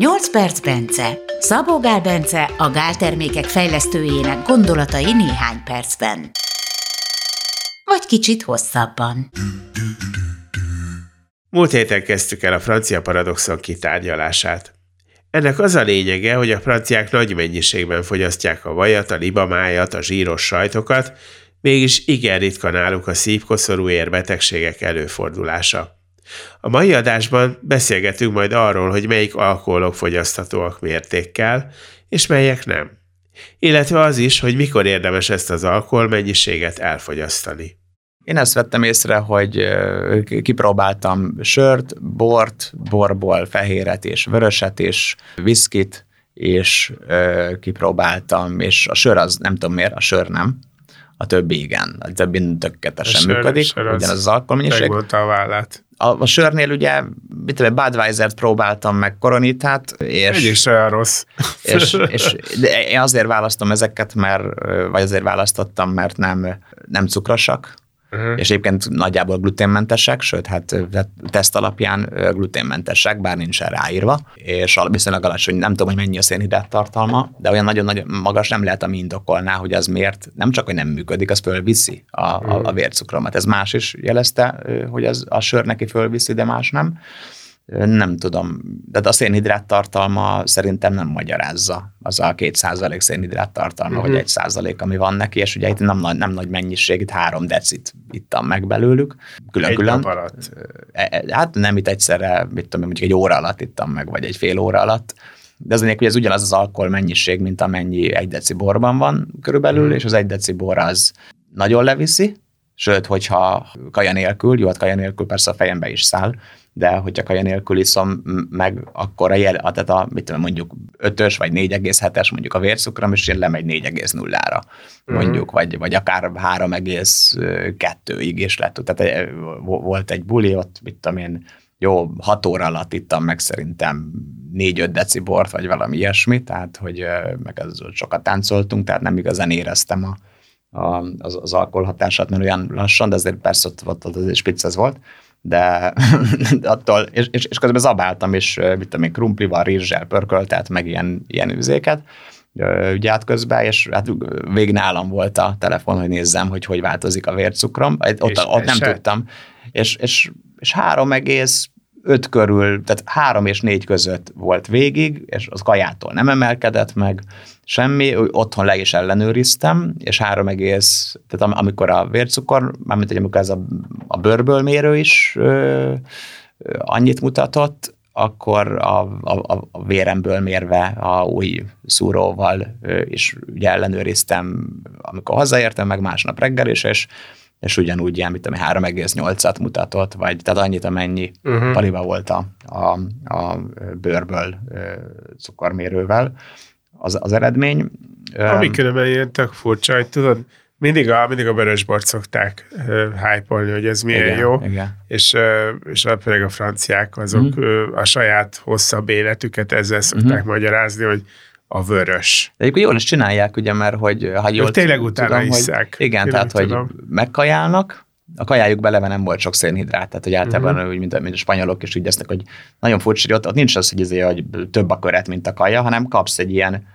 8 perc Bence. Szabó Gál Bence a gáltermékek fejlesztőjének gondolatai néhány percben. Vagy kicsit hosszabban. Múlt héten kezdtük el a francia paradoxon kitárgyalását. Ennek az a lényege, hogy a franciák nagy mennyiségben fogyasztják a vajat, a libamájat, a zsíros sajtokat, mégis igen ritka náluk a szívkoszorú érbetegségek előfordulása. A mai adásban beszélgetünk majd arról, hogy melyik alkoholok fogyaszthatóak mértékkel, és melyek nem. Illetve az is, hogy mikor érdemes ezt az alkohol mennyiséget elfogyasztani. Én ezt vettem észre, hogy kipróbáltam sört, bort, borból fehéret és vöröset és viszkit, és kipróbáltam, és a sör az nem tudom miért, a sör nem, a többi igen, a többi tökéletesen működik, sör ugyanaz az alkoholmennyiség. a vállát. A, a sörnél ugye, mit tudom, Budweiser-t próbáltam meg koronitát, és... Egy is olyan rossz. És, és de én azért választom ezeket, mert, vagy azért választottam, mert nem, nem cukrosak, uh-huh. és egyébként nagyjából gluténmentesek, sőt, hát, hát teszt alapján gluténmentesek, bár nincs ráírva, és viszonylag alacsony, nem tudom, hogy mennyi a szénhidrát tartalma, de olyan nagyon-nagyon magas nem lehet, ami indokolná, hogy az miért nem csak, hogy nem működik, az fölviszi a, a, a mhm. vércukromat. Ez más is jelezte, hogy az, a sör neki fölviszi, de más nem nem tudom, de a szénhidrát tartalma szerintem nem magyarázza az a két százalék szénhidrát tartalma, uh-huh. vagy egy százalék, ami van neki, és ugye itt nem, nagy, nem nagy mennyiség, itt három decit ittam meg belőlük. Külön-külön. Egy nap alatt? E, e, hát nem itt egyszerre, mit tudom, mondjuk egy óra alatt ittam meg, vagy egy fél óra alatt. De az hogy ez ugyanaz az alkohol mennyiség, mint amennyi egy deci borban van körülbelül, uh-huh. és az egy deci bor az nagyon leviszi, sőt, hogyha kaja nélkül, jó, hát kaja nélkül persze a fejembe is száll, de hogyha kaja nélkül iszom meg, akkor a, jel, tehát a mit tudom, mondjuk 5-ös vagy 4,7-es mondjuk a vércukrom, és én lemegy 4,0-ra mondjuk, uh-huh. vagy, vagy akár 3,2-ig is lett. Tehát eh, volt egy buli, ott mit tudom én, jó, 6 óra alatt ittam meg szerintem 4-5 decibort, vagy valami ilyesmi, tehát hogy eh, meg az, sokat táncoltunk, tehát nem igazán éreztem a, az, az alkoholhatását, mert olyan lassan, de azért persze ott, ott, ott azért spiccez volt de, attól, és, és, és közben zabáltam, és mit tudom én, krumplival, rizssel pörköltet, meg ilyen, ilyen üzéket, ugye át közben, és hát végig nálam volt a telefon, hogy nézzem, hogy hogy változik a vércukrom. Ott, ott nem se. tudtam. És, és, és három egész öt körül, tehát három és négy között volt végig, és az kajától nem emelkedett meg, semmi, otthon le is ellenőriztem, és három egész, tehát amikor a vércukor, mármint hogy amikor ez a, a bőrből mérő is ö, ö, annyit mutatott, akkor a, a, a véremből mérve a új szúróval ö, is ugye ellenőriztem, amikor hazaértem, meg másnap reggel is, és és ugyanúgy ilyen, mit tudom, 3,8-at mutatott, vagy tehát annyit, amennyi uh-huh. paliba volt a, a, a bőrből cukormérővel az, az eredmény. Ami különben ilyen tök furcsa, hogy tudod, mindig a, mindig a vörösbort szokták uh, hype hogy ez milyen igen, jó, igen. és, uh, és főleg a franciák, azok uh-huh. uh, a saját hosszabb életüket ezzel szokták uh-huh. magyarázni, hogy a vörös. De egyébként jól is csinálják, ugye, mert hogy ha jól tényleg utána tudom, iszák. Hogy, igen, Én tehát, hogy tudom. megkajálnak, a kajájuk beleve nem volt sok szénhidrát, tehát hogy általában uh-huh. úgy, mint, mint a spanyolok is úgy esznek, hogy nagyon furcsa, hogy ott, ott nincs az, hogy, azért, hogy több a köret, mint a kaja, hanem kapsz egy ilyen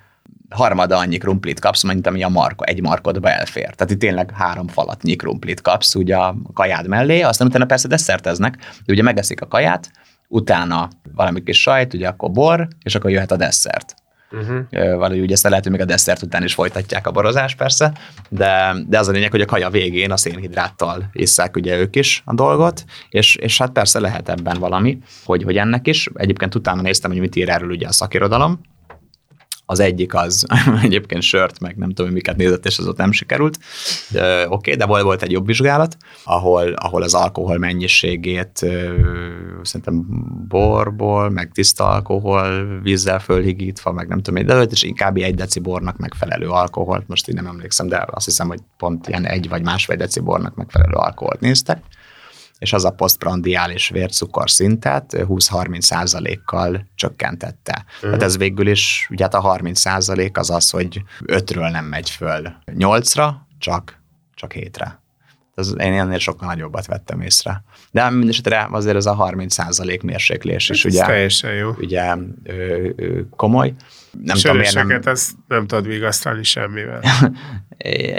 harmada annyi krumplit kapsz, mint ami a marko, egy markodba elfér. Tehát itt tényleg három falatnyi krumplit kapsz ugye a kajád mellé, aztán utána persze desszerteznek, de ugye megeszik a kaját, utána valami kis sajt, ugye akkor bor, és akkor jöhet a desszert. Uh-huh. Valahogy ugye ezt lehet, hogy még a desszert után is folytatják a borozás persze, de, de az a lényeg, hogy a kaja végén a szénhidráttal isszák ugye ők is a dolgot, és, és hát persze lehet ebben valami, hogy, hogy ennek is. Egyébként utána néztem, hogy mit ír erről ugye a szakirodalom, az egyik az egyébként sört, meg nem tudom, miket nézett, és az ott nem sikerült. Oké, okay, de volt, volt egy jobb vizsgálat, ahol, ahol az alkohol mennyiségét szerintem borból, meg tiszta alkohol, vízzel fölhigítva, meg nem tudom, de és inkább egy deci megfelelő alkoholt, most így nem emlékszem, de azt hiszem, hogy pont ilyen egy vagy másfél deci megfelelő alkoholt néztek és az a posztprandiális vércukor szintet 20-30 százalékkal csökkentette. Uh-huh. Tehát ez végül is, ugye hát a 30 százalék az az, hogy 5-ről nem megy föl 8-ra, csak, csak 7-re. Az, én ennél sokkal nagyobbat vettem észre. De mindesetre azért ez a 30 mérséklés is, Ez ugye, teljesen jó. ugye ö, ö, komoly. Nem tudom, miért nem... ezt nem tudod vigasztalni semmivel.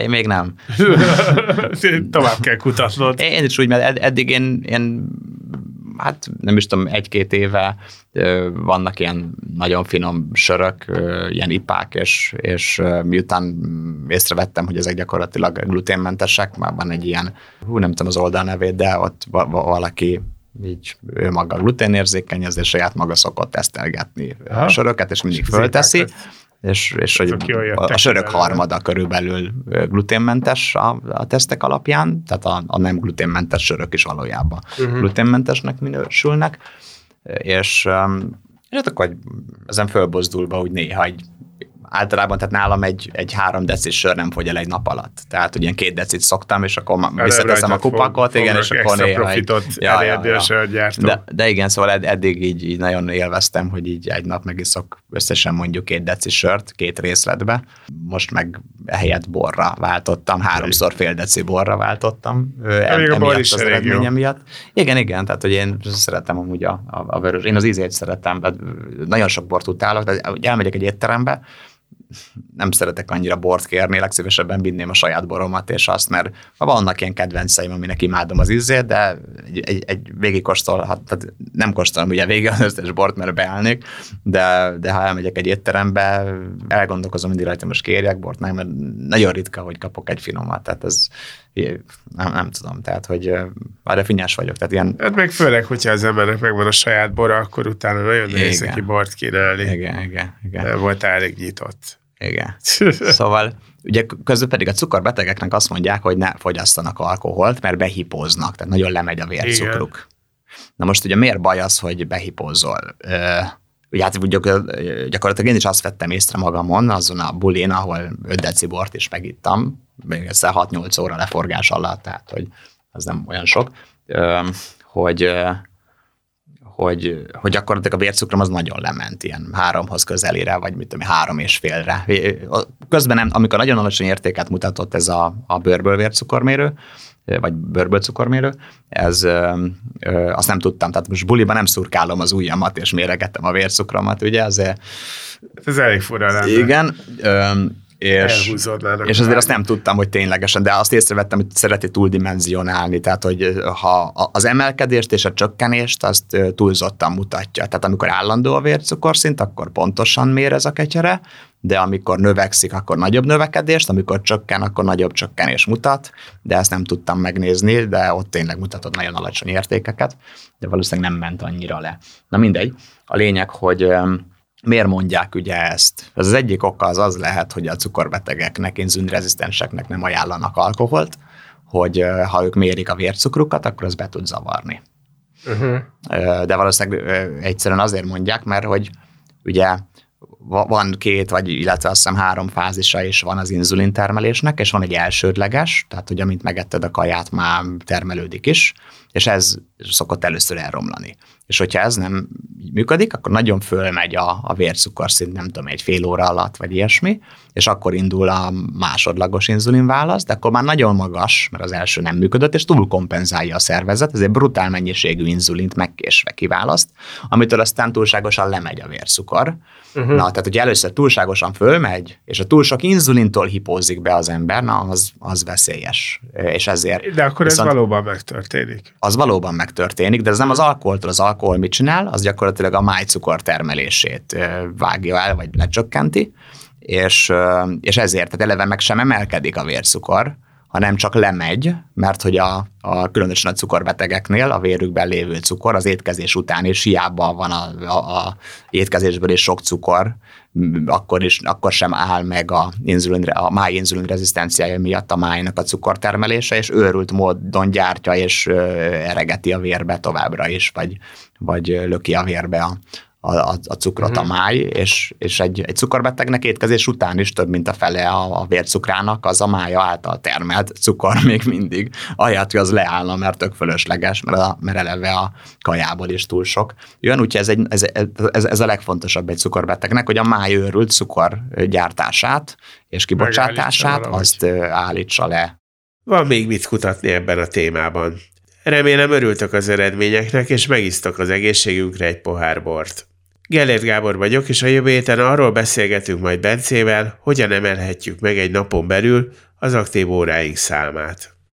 Én még nem. Tovább kell kutatnod. Én is úgy, mert ed- eddig én, én hát nem is tudom, egy-két éve vannak ilyen nagyon finom sörök, ilyen ipák, és, és miután észrevettem, hogy ezek gyakorlatilag gluténmentesek, már van egy ilyen, hú, nem tudom az oldalnevét, de ott valaki így ő maga gluténérzékeny, ezért saját maga szokott tesztelgetni a söröket, és mindig fölteszi és, és hogy a, a sörök harmada körülbelül gluténmentes a, a tesztek alapján, tehát a, a nem gluténmentes sörök is valójában uh-huh. gluténmentesnek minősülnek, és, és hát akkor ezen fölbozdulva úgy néha egy általában, tehát nálam egy, egy három decis sör nem fogy el egy nap alatt. Tehát, hogy ilyen két decit szoktam, és akkor visszateszem a kupakot, fog, igen, és akkor néha egy, ja, ja, ja. De, de igen, szóval ed, eddig így, így, nagyon élveztem, hogy így egy nap megiszok összesen mondjuk két deci sört, két részletbe. Most meg helyett borra váltottam, háromszor fél deci borra váltottam. Em, a bor is az eredménye miatt. Igen, igen, tehát hogy én szeretem amúgy a, a, a vörös. Én az ízét szeretem, nagyon sok bort utálok, de elmegyek egy étterembe, nem szeretek annyira bort kérni, legszívesebben vinném a saját boromat, és azt, mert vannak ilyen kedvenceim, aminek imádom az ízét, de egy, egy, egy végig kóstolhat, tehát nem kóstolom ugye végig az összes bort, mert beállnék, de, de ha elmegyek egy étterembe, elgondolkozom mindig rajta, most kérjek bort, nem, mert nagyon ritka, hogy kapok egy finomat, tehát ez nem, nem tudom, tehát, hogy arra finnyás vagyok. Tehát ilyen... Hát meg főleg, hogyha az embernek megvan a saját bora, akkor utána nagyon nehéz neki bort kínálni. Igen, igen, igen. Nem volt elég nyitott. Igen. Szóval ugye közben pedig a cukorbetegeknek azt mondják, hogy ne fogyasztanak alkoholt, mert behipóznak, tehát nagyon lemegy a vércukruk. Igen. Na most ugye miért baj az, hogy behipózol? Ugye hát gyakorlatilag én is azt vettem észre magamon, azon a bulin, ahol 5 deci bort is megittam, még egyszer 6-8 óra leforgás alatt, tehát hogy az nem olyan sok, hogy hogy, hogy gyakorlatilag a vércukrom az nagyon lement, ilyen háromhoz közelére, vagy mit tudom, három és félre. Közben nem, amikor nagyon alacsony értéket mutatott ez a, a bőrből vércukormérő, vagy bőrből cukormérő, ez ö, ö, azt nem tudtam. Tehát most buliban nem szurkálom az ujjamat, és méregetem a vércukromat, ugye? Azért, ez elég fura Igen. Ö, és, és azért azt nem tudtam, hogy ténylegesen, de azt észrevettem, hogy szereti túldimenzionálni, tehát hogy ha az emelkedést és a csökkenést azt túlzottan mutatja. Tehát amikor állandó a vércukorszint, akkor pontosan mér ez a ketyere, de amikor növekszik, akkor nagyobb növekedést, amikor csökken, akkor nagyobb csökkenés mutat, de ezt nem tudtam megnézni, de ott tényleg mutatott nagyon alacsony értékeket, de valószínűleg nem ment annyira le. Na mindegy, a lényeg, hogy Miért mondják ugye ezt? Ez az egyik oka az az lehet, hogy a cukorbetegeknek, inzulinrezisztenseknek nem ajánlanak alkoholt, hogy ha ők mérik a vércukrukat, akkor az be tud zavarni. Uh-huh. De valószínűleg egyszerűen azért mondják, mert hogy ugye van két, vagy illetve azt hiszem három fázisa is van az inzulin termelésnek, és van egy elsődleges, tehát hogy amint megetted a kaját, már termelődik is, és ez szokott először elromlani. És hogyha ez nem működik, akkor nagyon fölmegy a, a vércukorszint, nem tudom, egy fél óra alatt, vagy ilyesmi, és akkor indul a másodlagos inzulinválasz, de akkor már nagyon magas, mert az első nem működött, és túl kompenzálja a szervezet, ezért brutál mennyiségű inzulint megkésve kiválaszt, amitől aztán túlságosan lemegy a vércukor. Uh-huh. Na, tehát, hogy először túlságosan fölmegy, és a túl sok inzulintól hipózik be az ember, na, az, az veszélyes. És ezért... De akkor ez valóban megtörténik. Az valóban megtörténik, de ez nem az alkoholtól. Az alkohol mit csinál? Az gyakorlatilag a májcukor termelését vágja el, vagy lecsökkenti, és, és ezért, tehát eleve meg sem emelkedik a vércukor, hanem csak lemegy, mert hogy a, a különösen a cukorbetegeknél a vérükben lévő cukor az étkezés után is hiába van a, a, a étkezésből is sok cukor, akkor, is, akkor sem áll meg a, inzulin, a máj inzulin rezisztenciája miatt a májnak a cukortermelése, és őrült módon gyártja és eregeti a vérbe továbbra is, vagy, vagy löki a vérbe a, a, a, a cukrot uh-huh. a máj, és, és egy, egy cukorbetegnek étkezés után is több, mint a fele a, a vércukrának, az a mája által termelt cukor még mindig. Ahelyett, hogy az leállna, mert tök fölösleges, mert, a, mert eleve a kajából is túl sok. Jön, úgyhogy ez, egy, ez, ez, ez a legfontosabb egy cukorbetegnek, hogy a máj őrült cukor gyártását és kibocsátását azt állítsa le Van még mit kutatni ebben a témában. Remélem örültök az eredményeknek, és megisztok az egészségünkre egy pohár bort. Gellért Gábor vagyok, és a jövő héten arról beszélgetünk majd Bencével, hogyan emelhetjük meg egy napon belül az aktív óráink számát.